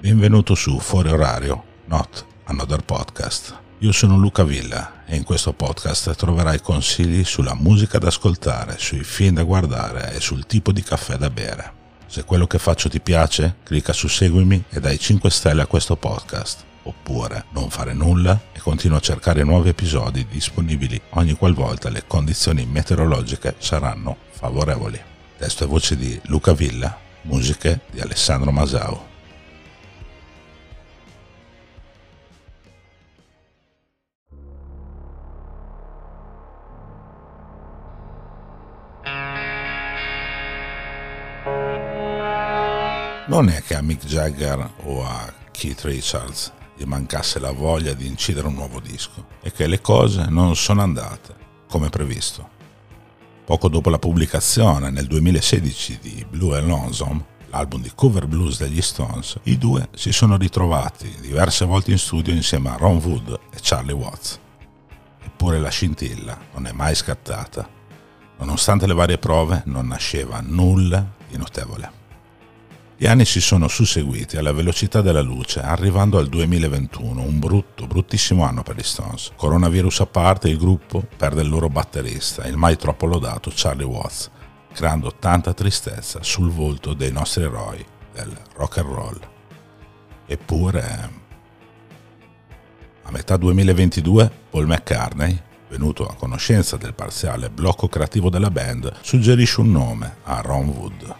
Benvenuto su Fuori Orario, Not Another Podcast. Io sono Luca Villa e in questo podcast troverai consigli sulla musica da ascoltare, sui film da guardare e sul tipo di caffè da bere. Se quello che faccio ti piace, clicca su Seguimi e dai 5 stelle a questo podcast. Oppure non fare nulla e continua a cercare nuovi episodi disponibili ogni qualvolta le condizioni meteorologiche saranno favorevoli. Testo e voce di Luca Villa, musiche di Alessandro Masao. Non è che a Mick Jagger o a Keith Richards gli mancasse la voglia di incidere un nuovo disco e che le cose non sono andate come previsto. Poco dopo la pubblicazione nel 2016 di Blue and Lonesome, l'album di cover blues degli Stones, i due si sono ritrovati diverse volte in studio insieme a Ron Wood e Charlie Watts. Eppure la scintilla non è mai scattata. Nonostante le varie prove non nasceva nulla di notevole. Gli anni si sono susseguiti alla velocità della luce, arrivando al 2021, un brutto, bruttissimo anno per gli Stones. Coronavirus a parte, il gruppo perde il loro batterista, il mai troppo lodato Charlie Watts, creando tanta tristezza sul volto dei nostri eroi del rock and roll. Eppure, a metà 2022, Paul McCartney, venuto a conoscenza del parziale blocco creativo della band, suggerisce un nome a Ron Wood.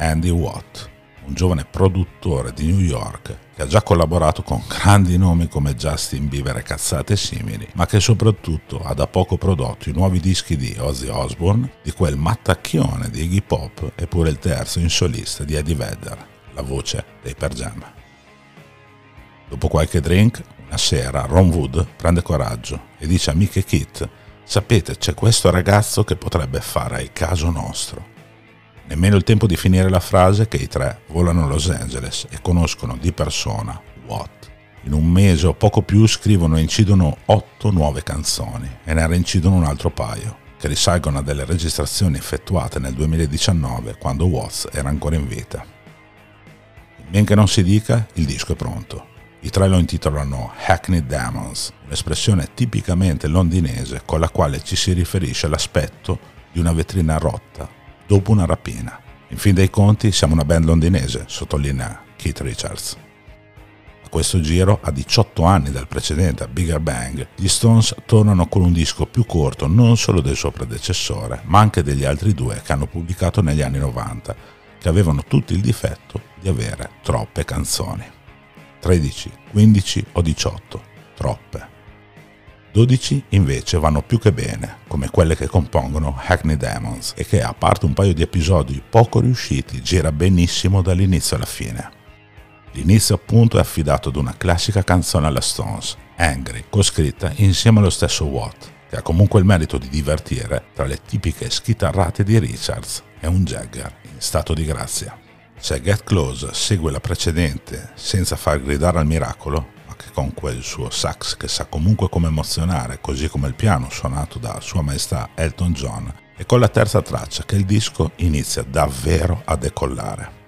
Andy Watt, un giovane produttore di New York che ha già collaborato con grandi nomi come Justin Bieber e cazzate simili, ma che soprattutto ha da poco prodotto i nuovi dischi di Ozzy Osbourne, di quel mattacchione di Iggy Pop e pure il terzo in solista di Eddie Vedder, la voce dei Per. Dopo qualche drink, una sera Ron Wood prende coraggio e dice a Mick e Kit Sapete, c'è questo ragazzo che potrebbe fare il caso nostro. Nemmeno il tempo di finire la frase che i tre volano a Los Angeles e conoscono di persona Watt. In un mese o poco più scrivono e incidono otto nuove canzoni e ne reincidono un altro paio, che risalgono a delle registrazioni effettuate nel 2019 quando Watts era ancora in vita. Men che non si dica, il disco è pronto. I tre lo intitolano Hackney Demons, un'espressione tipicamente londinese con la quale ci si riferisce all'aspetto di una vetrina rotta dopo una rapina. In fin dei conti siamo una band londinese, sottolinea Keith Richards. A questo giro, a 18 anni dal precedente Bigger Bang, gli Stones tornano con un disco più corto non solo del suo predecessore, ma anche degli altri due che hanno pubblicato negli anni 90, che avevano tutti il difetto di avere troppe canzoni. 13, 15 o 18, troppe. 12 invece vanno più che bene, come quelle che compongono Hackney Demons e che, a parte un paio di episodi poco riusciti, gira benissimo dall'inizio alla fine. L'inizio appunto è affidato ad una classica canzone alla Stones, Angry, coscritta insieme allo stesso Watt, che ha comunque il merito di divertire tra le tipiche schitarrate di Richards e un Jagger in stato di grazia. Se Get Close segue la precedente senza far gridare al miracolo, con quel suo sax che sa comunque come emozionare, così come il piano suonato da Sua Maestà Elton John, e con la terza traccia che il disco inizia davvero a decollare.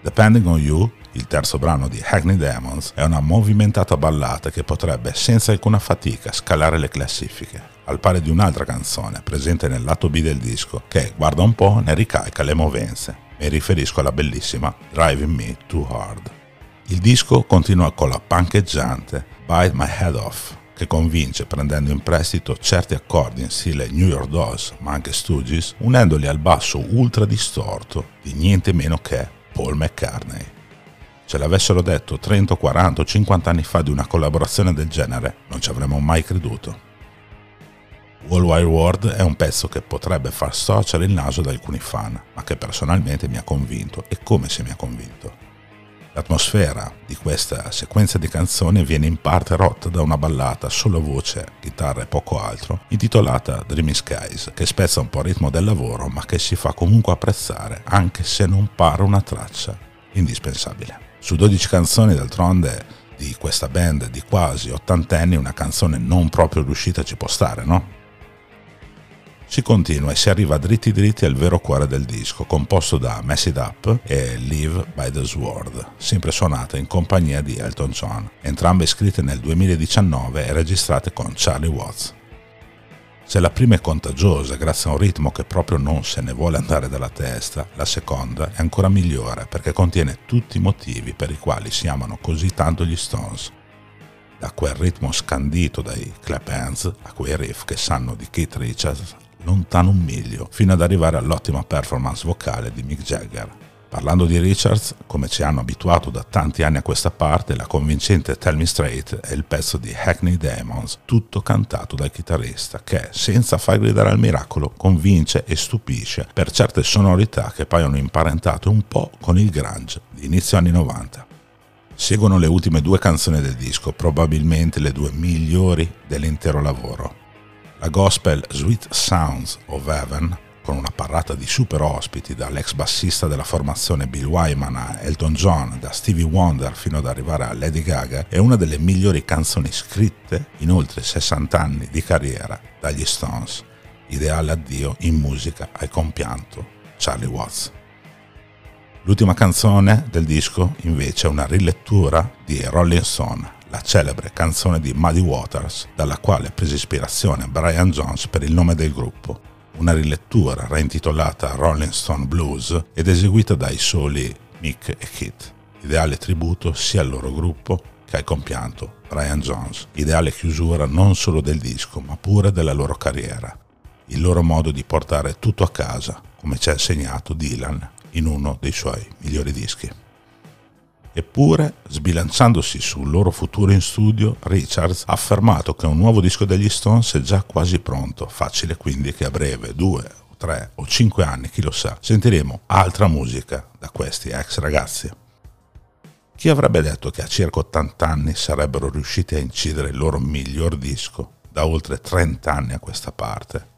Depending on You, il terzo brano di Hackney Demons, è una movimentata ballata che potrebbe senza alcuna fatica scalare le classifiche, al pari di un'altra canzone presente nel lato B del disco che, guarda un po', ne ricalca le movenze. Mi riferisco alla bellissima Driving Me Too Hard. Il disco continua con la pancheggiante Bite My Head Off, che convince prendendo in prestito certi accordi in stile New York Dolls, ma anche Stooges, unendoli al basso ultra distorto di niente meno che Paul McCartney. Ce l'avessero detto 30, 40 o 50 anni fa di una collaborazione del genere, non ci avremmo mai creduto. World Wide World è un pezzo che potrebbe far storcere il naso ad alcuni fan, ma che personalmente mi ha convinto e come se mi ha convinto. L'atmosfera di questa sequenza di canzoni viene in parte rotta da una ballata solo voce, chitarra e poco altro, intitolata Dreamy Skies, che spezza un po' il ritmo del lavoro ma che si fa comunque apprezzare anche se non pare una traccia indispensabile. Su 12 canzoni d'altronde di questa band di quasi ottantenni una canzone non proprio riuscita ci può stare, no? Si continua e si arriva dritti dritti al vero cuore del disco, composto da Mess It Up e Live by the Sword, sempre suonate in compagnia di Elton John, entrambe scritte nel 2019 e registrate con Charlie Watts. Se la prima è contagiosa grazie a un ritmo che proprio non se ne vuole andare dalla testa, la seconda è ancora migliore perché contiene tutti i motivi per i quali si amano così tanto gli Stones. Da quel ritmo scandito dai clap hands a quei riff che sanno di Keith Richards lontano un miglio, fino ad arrivare all'ottima performance vocale di Mick Jagger. Parlando di Richards, come ci hanno abituato da tanti anni a questa parte, la convincente Tell Me Straight è il pezzo di Hackney Demons, tutto cantato dal chitarrista, che, senza far gridare al miracolo, convince e stupisce per certe sonorità che paiono imparentate un po' con il grunge di inizio anni 90. Seguono le ultime due canzoni del disco, probabilmente le due migliori dell'intero lavoro. La gospel Sweet Sounds of Heaven con una parata di super ospiti dall'ex bassista della formazione Bill Wyman a Elton John, da Stevie Wonder fino ad arrivare a Lady Gaga, è una delle migliori canzoni scritte in oltre 60 anni di carriera dagli Stones. Ideale addio in musica al compianto Charlie Watts. L'ultima canzone del disco invece è una rilettura di Rolling Stone, la celebre canzone di Muddy Waters, dalla quale prese ispirazione Brian Jones per il nome del gruppo una rilettura reintitolata Rolling Stone Blues ed eseguita dai soli Mick e Keith, ideale tributo sia al loro gruppo che al compianto Brian Jones, ideale chiusura non solo del disco ma pure della loro carriera, il loro modo di portare tutto a casa, come ci ha insegnato Dylan in uno dei suoi migliori dischi. Eppure, sbilanciandosi sul loro futuro in studio, Richards ha affermato che un nuovo disco degli Stones è già quasi pronto, facile quindi che a breve, due, tre o cinque anni, chi lo sa, sentiremo altra musica da questi ex ragazzi. Chi avrebbe detto che a circa 80 anni sarebbero riusciti a incidere il loro miglior disco da oltre 30 anni a questa parte?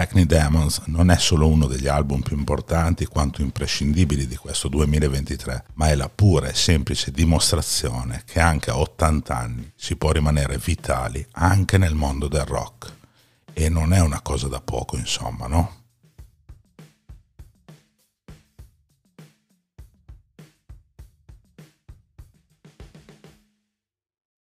Hackney Demons non è solo uno degli album più importanti quanto imprescindibili di questo 2023, ma è la pura e semplice dimostrazione che anche a 80 anni si può rimanere vitali anche nel mondo del rock. E non è una cosa da poco, insomma, no?